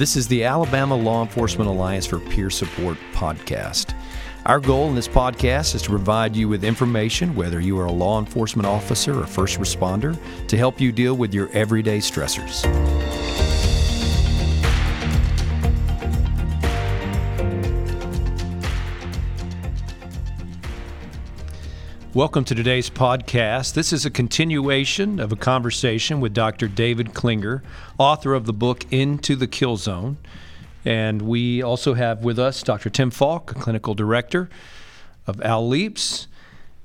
This is the Alabama Law Enforcement Alliance for Peer Support podcast. Our goal in this podcast is to provide you with information, whether you are a law enforcement officer or first responder, to help you deal with your everyday stressors. Welcome to today's podcast. This is a continuation of a conversation with Dr. David Klinger, author of the book Into the Kill Zone. And we also have with us Dr. Tim Faulk, clinical director of ALLEAPS.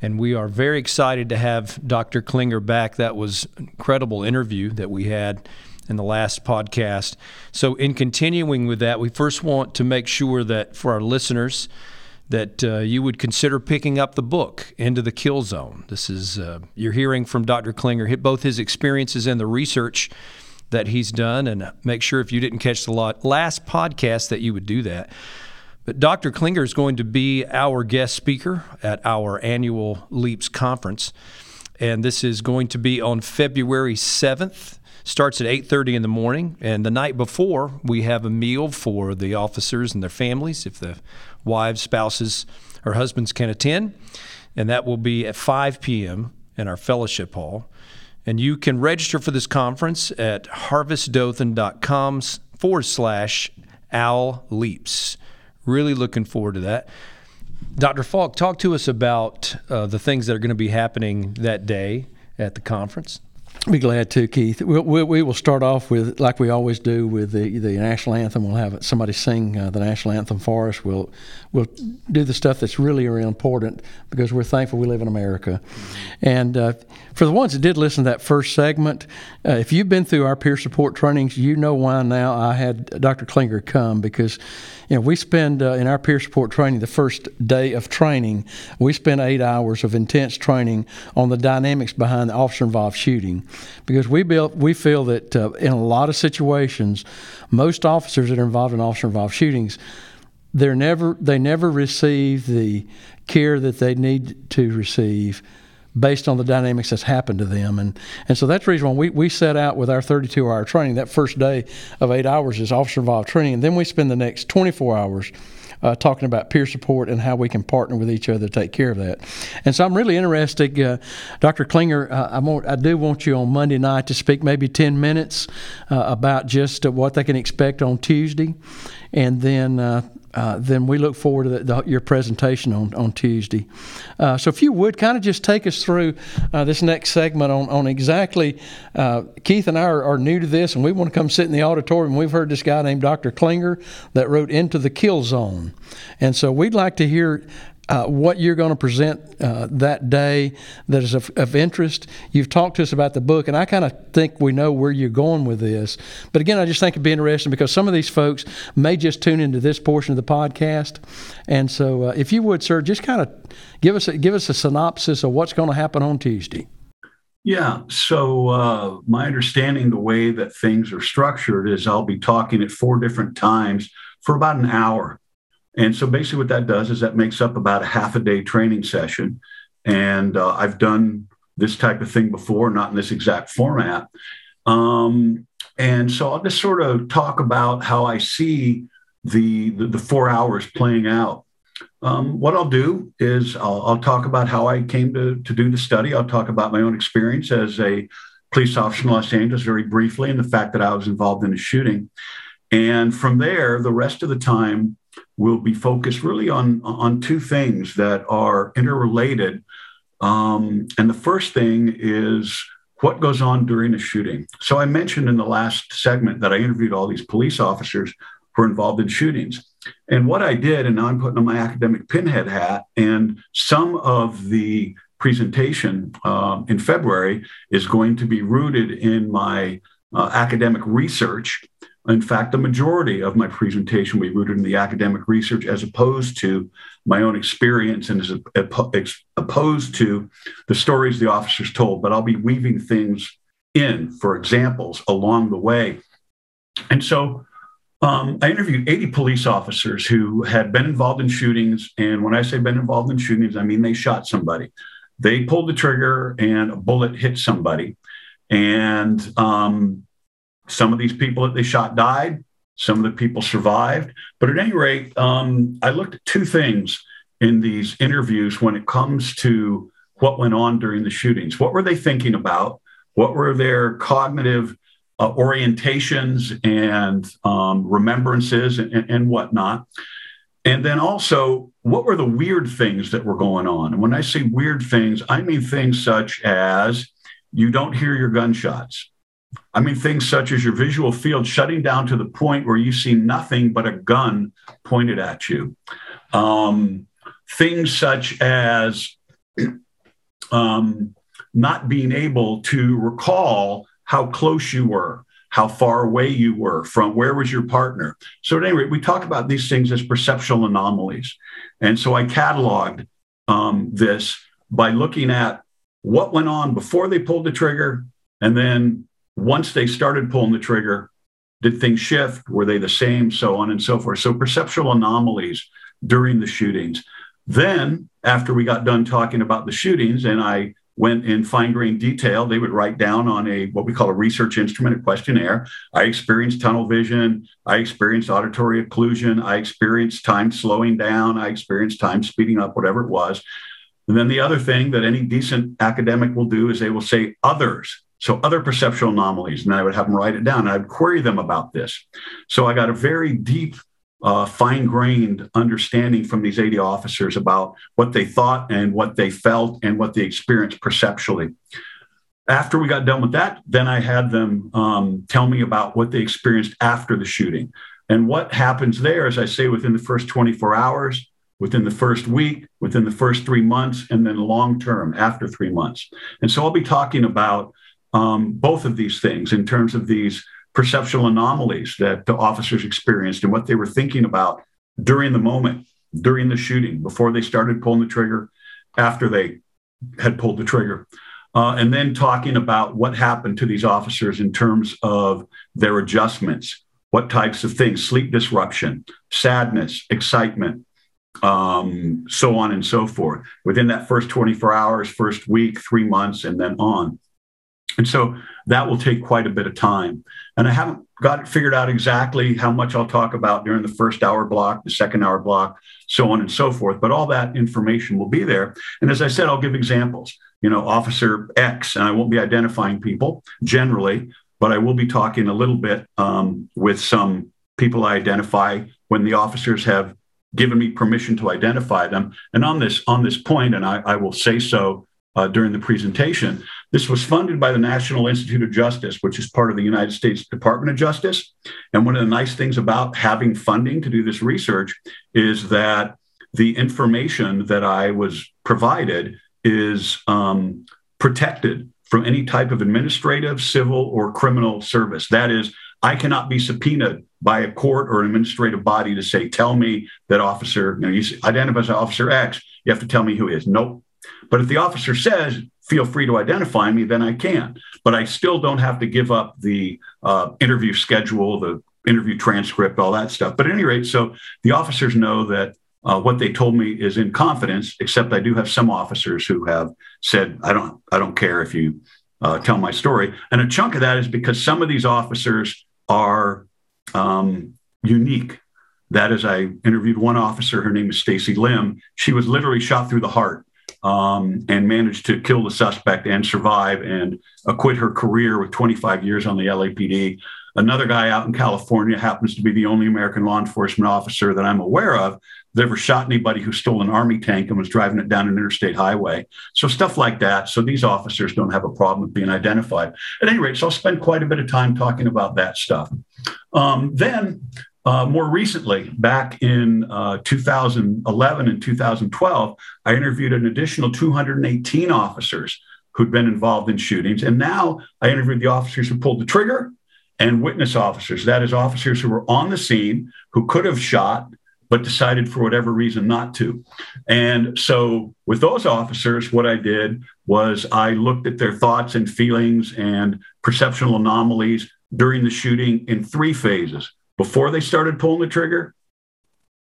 And we are very excited to have Dr. Klinger back. That was an incredible interview that we had in the last podcast. So, in continuing with that, we first want to make sure that for our listeners, that uh, you would consider picking up the book into the kill zone. This is uh, you're hearing from dr klinger both his experiences and the research that he's done and make sure if you didn't catch the last podcast that you would do that. But dr klinger is going to be our guest speaker at our annual leaps conference and this is going to be on february 7th starts at 8.30 in the morning and the night before we have a meal for the officers and their families. If the wives, spouses, or husbands can attend. And that will be at 5 p.m. in our fellowship hall. And you can register for this conference at harvestdothan.com forward slash ALLEAPS. Really looking forward to that. Dr. Faulk, talk to us about uh, the things that are going to be happening that day at the conference. Be glad to, Keith. We'll, we, we will start off with, like we always do, with the, the national anthem. We'll have somebody sing uh, the national anthem for us. We'll we'll do the stuff that's really, really important because we're thankful we live in America. And uh, for the ones that did listen to that first segment, uh, if you've been through our peer support trainings, you know why now I had Dr. Klinger come because you know, we spend uh, in our peer support training the first day of training, we spend eight hours of intense training on the dynamics behind the officer-involved shooting, because we built, we feel that uh, in a lot of situations, most officers that are involved in officer-involved shootings, they're never they never receive the care that they need to receive based on the dynamics that's happened to them. And, and so that's the reason why we, we set out with our 32 hour training. That first day of eight hours is officer involved training. And then we spend the next 24 hours uh, talking about peer support and how we can partner with each other to take care of that. And so I'm really interested, uh, Dr. Klinger. Uh, I, want, I do want you on Monday night to speak maybe 10 minutes uh, about just what they can expect on Tuesday, and then uh, then we look forward to the, the, your presentation on, on Tuesday. Uh, so, if you would kind of just take us through uh, this next segment on, on exactly, uh, Keith and I are, are, new to this, and we want to come sit in the auditorium. We've heard this guy named Dr. Klinger that wrote Into the Kill Zone. And so, we'd like to hear uh, what you're going to present uh, that day that is of, of, interest. You've talked to us about the book, and I kind of think we know where you're going with this. But again, I just think it'd be interesting because some of these folks may just tune into this portion of the podcast. And so, uh, if you would, sir, just kind of give us a, give us a synopsis of what's going to happen on Tuesday. Yeah. So, uh, my understanding, the way that things are structured is I'll be talking at four different times for about an hour. And so basically, what that does is that makes up about a half a day training session. And uh, I've done this type of thing before, not in this exact format. Um, and so I'll just sort of talk about how I see the, the, the four hours playing out. Um, what I'll do is I'll, I'll, talk about how I came to, to do the study. I'll talk about my own experience as a police officer in Los Angeles very briefly and the fact that I was involved in a shooting. And from there, the rest of the time, will be focused really on, on two things that are interrelated. Um, and the first thing is what goes on during a shooting. So I mentioned in the last segment that I interviewed all these police officers who are involved in shootings. And what I did, and now I'm putting on my academic pinhead hat, and some of the presentation um, in February is going to be rooted in my uh, academic research in fact, the majority of my presentation will be rooted in the academic research as opposed to my own experience and as opposed to the stories the officers told. But I'll be weaving things in for examples along the way. And so um, I interviewed 80 police officers who had been involved in shootings. And when I say been involved in shootings, I mean they shot somebody. They pulled the trigger and a bullet hit somebody. And um, some of these people that they shot died. Some of the people survived. But at any rate, um, I looked at two things in these interviews when it comes to what went on during the shootings. What were they thinking about? What were their cognitive uh, orientations and um, remembrances and, and whatnot? And then also, what were the weird things that were going on? And when I say weird things, I mean things such as you don't hear your gunshots. I mean things such as your visual field shutting down to the point where you see nothing but a gun pointed at you. Um, things such as um, not being able to recall how close you were, how far away you were from where was your partner. So, at any rate, we talk about these things as perceptual anomalies. And so I cataloged um, this by looking at what went on before they pulled the trigger. And then once they started pulling the trigger, did things shift? Were they the same? So on and so forth. So, perceptual anomalies during the shootings. Then, after we got done talking about the shootings, and I went in fine grained detail, they would write down on a what we call a research instrument, a questionnaire. I experienced tunnel vision. I experienced auditory occlusion. I experienced time slowing down. I experienced time speeding up, whatever it was. And then the other thing that any decent academic will do is they will say others. So other perceptual anomalies, and I would have them write it down. and I'd query them about this. So I got a very deep uh, fine grained understanding from these 80 officers about what they thought and what they felt and what they experienced perceptually. After we got done with that, then I had them um, tell me about what they experienced after the shooting. And what happens there, as I say, within the first 24 hours, within the first week, within the first three months, and then long term after three months. And so I'll be talking about um, both of these things in terms of these perceptual anomalies that the officers experienced and what they were thinking about during the moment, during the shooting, before they started pulling the trigger, after they had pulled the trigger. Uh, and then talking about what happened to these officers in terms of their adjustments, what types of things, sleep disruption, sadness, excitement, um, so on and so forth, within that first 24 hours, first week, three months, and then on. And so that will take quite a bit of time. And I haven't got it figured out exactly how much I'll talk about during the first hour block, the second hour block, so on and so forth. But all that information will be there. And as I said, I'll give examples. You know, Officer X, and I won't be identifying people generally, but I will be talking a little bit um, with some people I identify when the officers have given me permission to identify them. And on this on this point, and I, I will say so uh, during the presentation. This was funded by the National Institute of Justice, which is part of the United States Department of Justice. And one of the nice things about having funding to do this research is that the information that I was provided is um, protected from any type of administrative, civil, or criminal service. That is, I cannot be subpoenaed by a court or an administrative body to say, tell me that officer, you know, you identify as Officer X, you have to tell me who he is. Nope. But if the officer says, feel free to identify me, then I can. But I still don't have to give up the uh, interview schedule, the interview transcript, all that stuff. But at any rate, so the officers know that uh, what they told me is in confidence. Except I do have some officers who have said, "I don't, I don't care if you uh, tell my story." And a chunk of that is because some of these officers are um, unique. That is, I interviewed one officer. Her name is Stacy Lim. She was literally shot through the heart um, and managed to kill the suspect and survive and acquit her career with 25 years on the LAPD. Another guy out in California happens to be the only American law enforcement officer that I'm aware of that ever shot anybody who stole an army tank and was driving it down an interstate highway. So stuff like that. So these officers don't have a problem with being identified. At any rate, so I'll spend quite a bit of time talking about that stuff. Um, then uh, more recently, back in uh, 2011 and 2012, I interviewed an additional 218 officers who'd been involved in shootings. And now I interviewed the officers who pulled the trigger and witness officers. That is, officers who were on the scene who could have shot, but decided for whatever reason not to. And so, with those officers, what I did was I looked at their thoughts and feelings and perceptual anomalies during the shooting in three phases before they started pulling the trigger,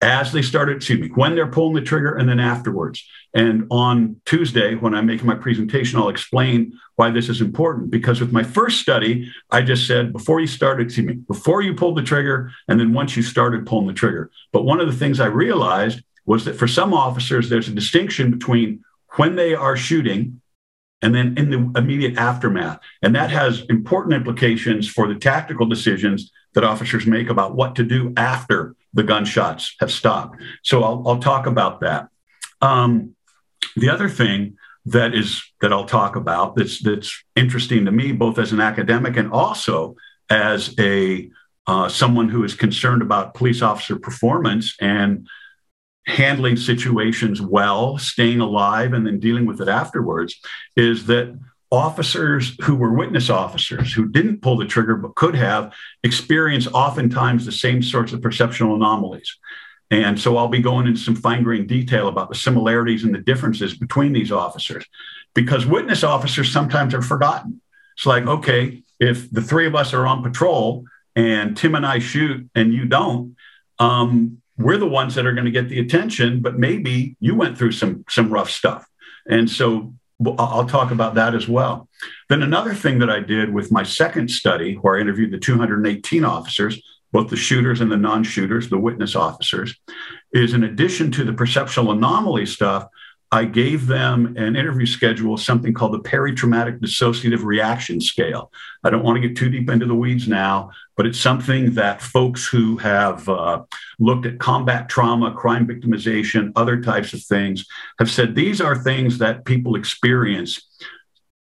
as they started, excuse me, when they're pulling the trigger and then afterwards. And on Tuesday, when I'm making my presentation, I'll explain why this is important. Because with my first study, I just said before you started, excuse me, before you pulled the trigger, and then once you started pulling the trigger. But one of the things I realized was that for some officers, there's a distinction between when they are shooting and then in the immediate aftermath. And that has important implications for the tactical decisions that officers make about what to do after the gunshots have stopped. So I'll, I'll talk about that. Um, the other thing that is that I'll talk about that's that's interesting to me, both as an academic and also as a uh, someone who is concerned about police officer performance and handling situations well, staying alive, and then dealing with it afterwards, is that officers who were witness officers who didn't pull the trigger but could have experienced oftentimes the same sorts of perceptual anomalies. And so I'll be going into some fine grained detail about the similarities and the differences between these officers because witness officers sometimes are forgotten. It's like, okay, if the three of us are on patrol and Tim and I shoot and you don't, um, we're the ones that are going to get the attention, but maybe you went through some some rough stuff. And so I'll talk about that as well. Then another thing that I did with my second study, where I interviewed the 218 officers, both the shooters and the non-shooters, the witness officers, is in addition to the perceptual anomaly stuff, I gave them an interview schedule, something called the peritraumatic dissociative reaction scale. I don't want to get too deep into the weeds now, but it's something that folks who have uh, looked at combat trauma, crime victimization, other types of things have said these are things that people experience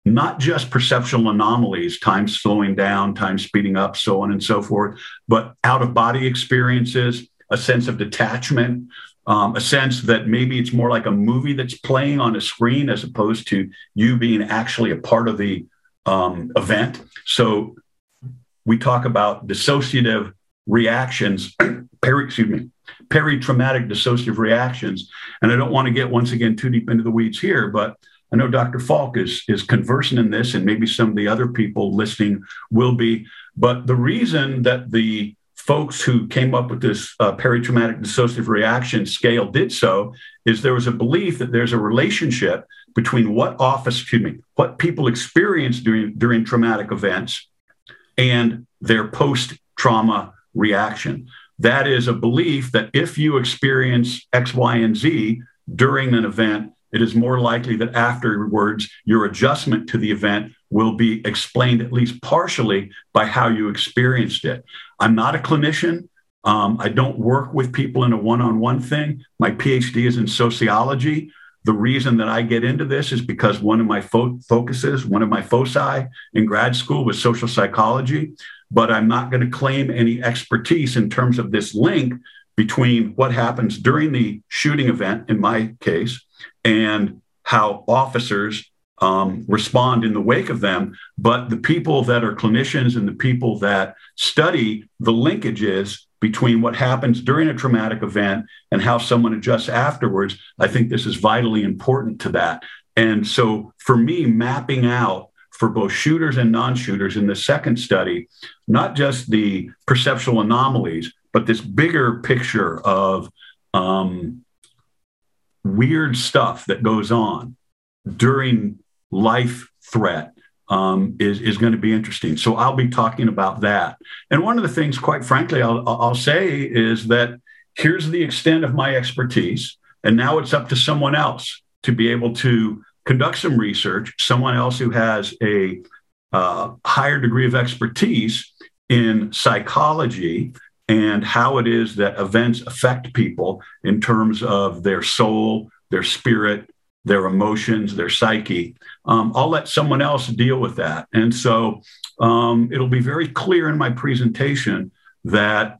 not just perceptual anomalies, time slowing down, time speeding up, so on and so forth, but out of body experiences, a sense of detachment, um, a sense that maybe it's more like a movie that's playing on a screen as opposed to you being actually a part of the um, event. So we talk about dissociative reactions, peri, excuse me, peritraumatic dissociative reactions. And I don't want to get once again too deep into the weeds here, but I know Dr. Faulk is, is conversant in this, and maybe some of the other people listening will be. But the reason that the folks who came up with this uh, peritraumatic dissociative reaction scale did so is there was a belief that there's a relationship between what office, excuse me, what people experience during, during traumatic events and their post trauma reaction. That is a belief that if you experience X, Y, and Z during an event, it is more likely that afterwards your adjustment to the event will be explained at least partially by how you experienced it. I'm not a clinician. Um, I don't work with people in a one on one thing. My PhD is in sociology. The reason that I get into this is because one of my fo- focuses, one of my foci in grad school was social psychology. But I'm not going to claim any expertise in terms of this link between what happens during the shooting event, in my case, and how officers um, respond in the wake of them. But the people that are clinicians and the people that study the linkages between what happens during a traumatic event and how someone adjusts afterwards, I think this is vitally important to that. And so for me, mapping out for both shooters and non shooters in the second study, not just the perceptual anomalies, but this bigger picture of um, weird stuff that goes on during life threat um, is, is going to be interesting. So I'll be talking about that. And one of the things, quite frankly, I'll, I'll say is that here's the extent of my expertise. And now it's up to someone else to be able to conduct some research, someone else who has a uh, higher degree of expertise in psychology and how it is that events affect people in terms of their soul, their spirit, their emotions, their psyche. Um, I'll let someone else deal with that. And so um, it'll be very clear in my presentation that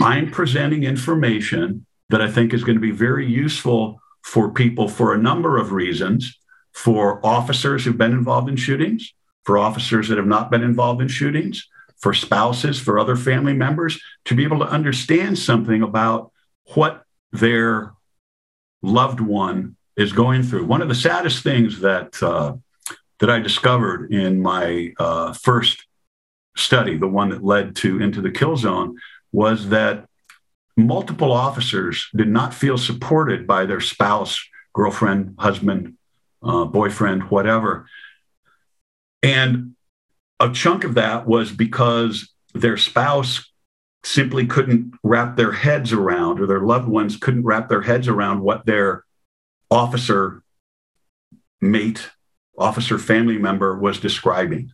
I'm presenting information that I think is going to be very useful for people for a number of reasons for officers who've been involved in shootings, for officers that have not been involved in shootings, for spouses, for other family members to be able to understand something about what their loved one is going through. One of the saddest things that uh, that I discovered in my uh, first study, the one that led to into the kill zone, was that multiple officers did not feel supported by their spouse, girlfriend, husband, uh, boyfriend, whatever. And a chunk of that was because their spouse simply couldn't wrap their heads around, or their loved ones couldn't wrap their heads around what their officer mate, officer family member was describing.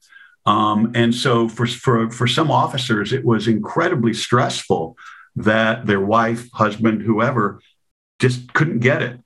Um, and so for, for, for some officers, it was incredibly stressful that their wife, husband, whoever just couldn't get it.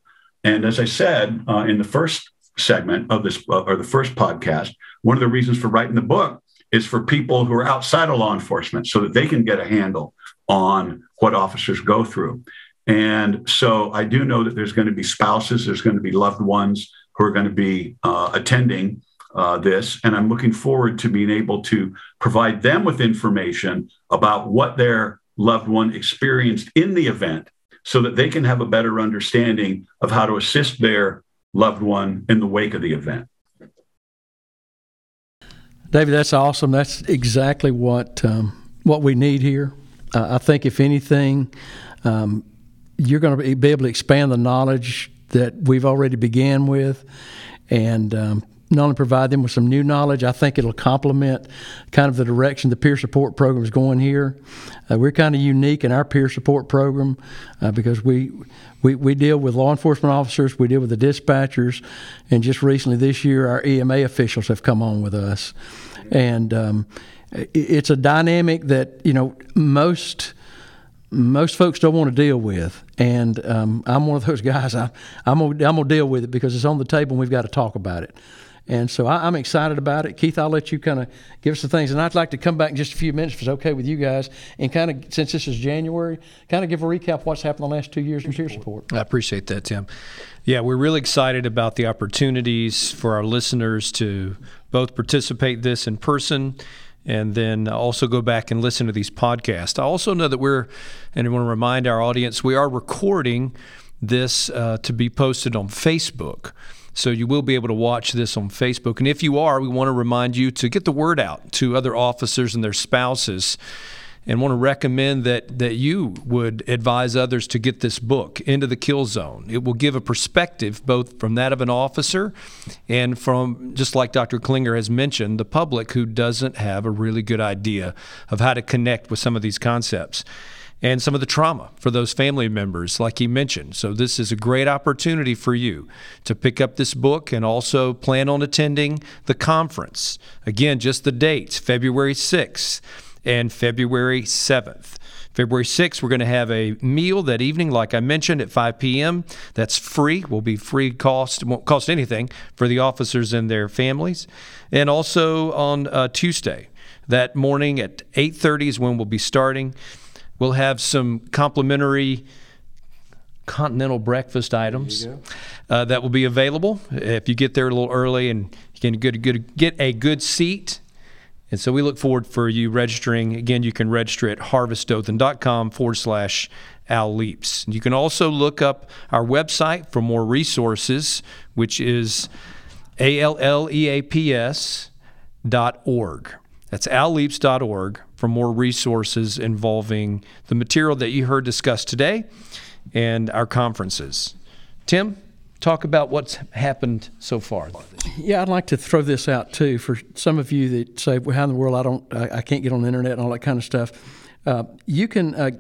And as I said uh, in the first segment of this, uh, or the first podcast, one of the reasons for writing the book is for people who are outside of law enforcement so that they can get a handle on what officers go through. And so I do know that there's going to be spouses, there's going to be loved ones who are going to be uh, attending uh, this. And I'm looking forward to being able to provide them with information about what their loved one experienced in the event so that they can have a better understanding of how to assist their loved one in the wake of the event. David, that's awesome. That's exactly what um, what we need here. Uh, I think, if anything, um, you're going to be able to expand the knowledge that we've already began with, and um, not only provide them with some new knowledge, I think it'll complement kind of the direction the peer support program is going here. Uh, we're kind of unique in our peer support program uh, because we, we we deal with law enforcement officers, we deal with the dispatchers, and just recently this year our EMA officials have come on with us, and um, it's a dynamic that you know most most folks don't want to deal with. And um, I'm one of those guys. I, I'm gonna, I'm gonna deal with it because it's on the table and we've got to talk about it. And so I, am excited about it. Keith, I'll let you kind of give us the things. And I'd like to come back in just a few minutes if it's okay with you guys and kind of, since this is January, kind of give a recap of what's happened the last two years in peer support. I appreciate that, Tim. Yeah, we're really excited about the opportunities for our listeners to both participate this in person and then also go back and listen to these podcasts. I also know that we're, and I want to remind our audience, we are recording this uh, to be posted on Facebook. So you will be able to watch this on Facebook. And if you are, we want to remind you to get the word out to other officers and their spouses and want to recommend that that you would advise others to get this book into the kill zone it will give a perspective both from that of an officer and from just like dr klinger has mentioned the public who doesn't have a really good idea of how to connect with some of these concepts and some of the trauma for those family members, like he mentioned. So, this is a great opportunity for you to pick up this book and also plan on attending the conference. Again, just the dates February 6th and February 7th. February 6th, we're going to have a meal that evening, like I mentioned, at 5 p.m. That's free. Will be free cost. Won't cost anything for the officers and their families. And also on uh, Tuesday, that morning at 8:30 is when we'll be starting. We'll have some complimentary continental breakfast items uh, that will be available if you get there a little early and you can get a good, get a good seat. And so we look forward for you registering. Again, you can register at harvestdothan.com forward slash ALLEAPS. You can also look up our website for more resources, which is A L L E A P S dot org. That's alleaps.org for more resources involving the material that you heard discussed today and our conferences. Tim, talk about what's happened so far. Yeah, I'd like to throw this out too for some of you that say, "Well, how in the world I don't, I, I can't get on the internet and all that kind of stuff." Uh, you can. Uh,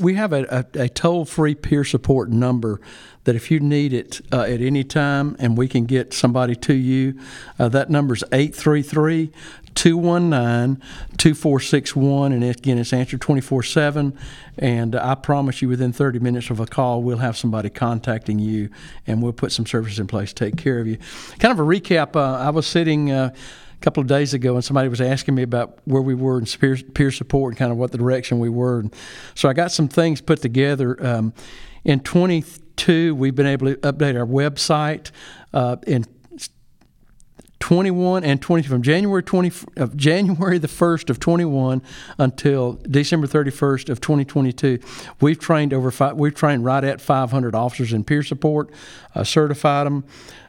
we have a, a, a toll-free peer support number that if you need it uh, at any time and we can get somebody to you, uh, that number is 833 219 2461. And again, it's answered 24 7. And I promise you, within 30 minutes of a call, we'll have somebody contacting you and we'll put some services in place to take care of you. Kind of a recap uh, I was sitting. Uh, a couple of days ago, and somebody was asking me about where we were in peer, peer support and kind of what the direction we were. And so I got some things put together. Um, in 22, we've been able to update our website. Uh, in 21 and 20 from January 20 of January the 1st of 21 until December 31st of 2022 we've trained over five, we've trained right at 500 officers in peer support uh, certified them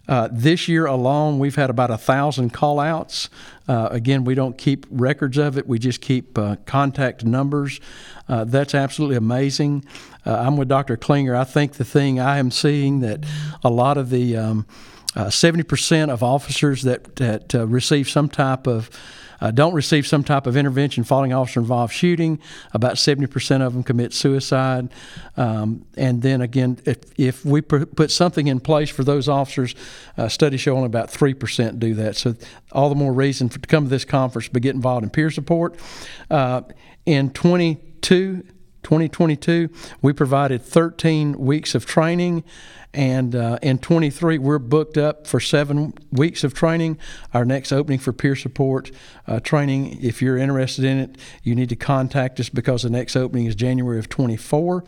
uh, this year alone we've had about a thousand call outs uh, again we don't keep records of it we just keep uh, contact numbers. Uh, that's absolutely amazing. I'm with Dr. Klinger. I think the thing I am seeing that a lot of the um, seventy percent of officers that that uh, receive some type of uh, don't receive some type of intervention following officer involved shooting. About 70% of them commit suicide. Um, and then again, if, if we put something in place for those officers, uh, studies show only about 3% do that. So, all the more reason for, to come to this conference to get involved in peer support. Uh, in 22, 2022, we provided 13 weeks of training and uh, in 23, we're booked up for seven weeks of training. Our next opening for peer support uh, training, if you're interested in it, you need to contact us because the next opening is January of 24.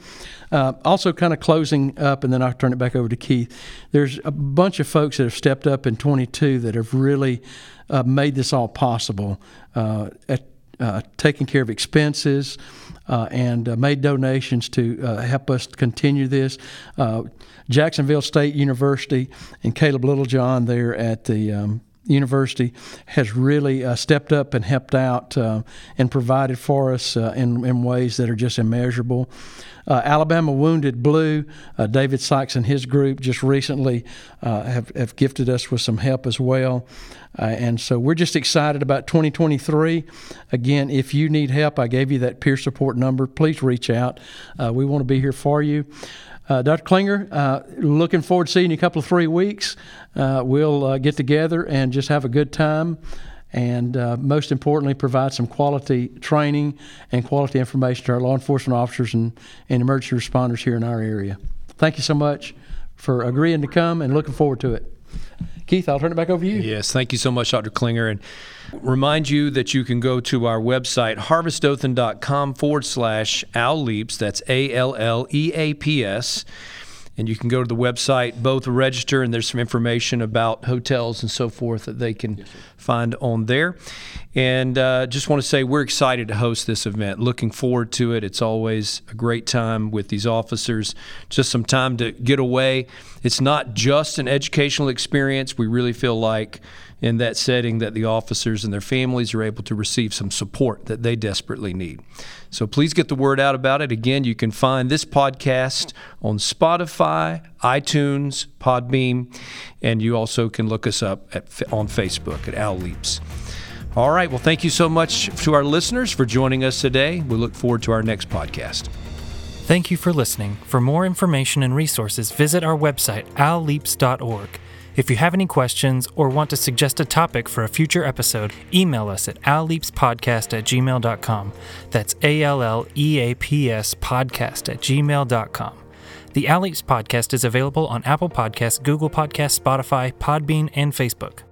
Uh, also, kind of closing up, and then I'll turn it back over to Keith. There's a bunch of folks that have stepped up in 22 that have really uh, made this all possible. Uh, at uh, taking care of expenses and uh, made donations to uh, help us continue this. Uh, Jacksonville State University and Caleb Littlejohn there at the um, university has really uh, stepped up and helped out uh, and provided for us uh, in, in ways that are just immeasurable. Uh, Alabama Wounded Blue, uh, David Sykes and his group just recently uh, have, have gifted us with some help as well. and so we're just excited about 2023. Again, if you need help, I gave you that peer support number. Please reach out. we want to be here for you. Uh, Dr. Klinger, uh, looking forward to seeing you a couple of three weeks. Uh, we'll uh, get together and just have a good time, and uh, most importantly, provide some quality training and quality information to our law enforcement officers and, and emergency responders here in our area. Thank you so much for agreeing to come and looking forward to it. Keith, I'll turn it back over to you. Yes, thank you so much, Dr. Klinger. And remind you that you can go to our website, harvestdothan.com forward slash ALLEAPS. That's A L L E A P S. And you can go to the website, both register, and there's some information about hotels and so forth that they can yes, find on there. And uh, just want to say we're excited to host this event. Looking forward to it. It's always a great time with these officers. Just some time to get away. It's not just an educational experience. We really feel like in that setting that the officers and their families are able to receive some support that they desperately need. So please get the word out about it. Again, you can find this podcast on Spotify, iTunes, Podbean, and you also can look us up at, on Facebook at ALLEAPS. All right. Well, thank you so much to our listeners for joining us today. We look forward to our next podcast. Thank you for listening. For more information and resources, visit our website, alleaps.org. If you have any questions or want to suggest a topic for a future episode, email us at alleapspodcast at gmail.com. That's A L L E A P S podcast at gmail.com. The Alleaps podcast is available on Apple Podcasts, Google Podcasts, Spotify, Podbean, and Facebook.